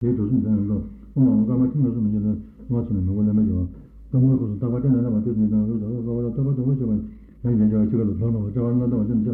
ये तो सुन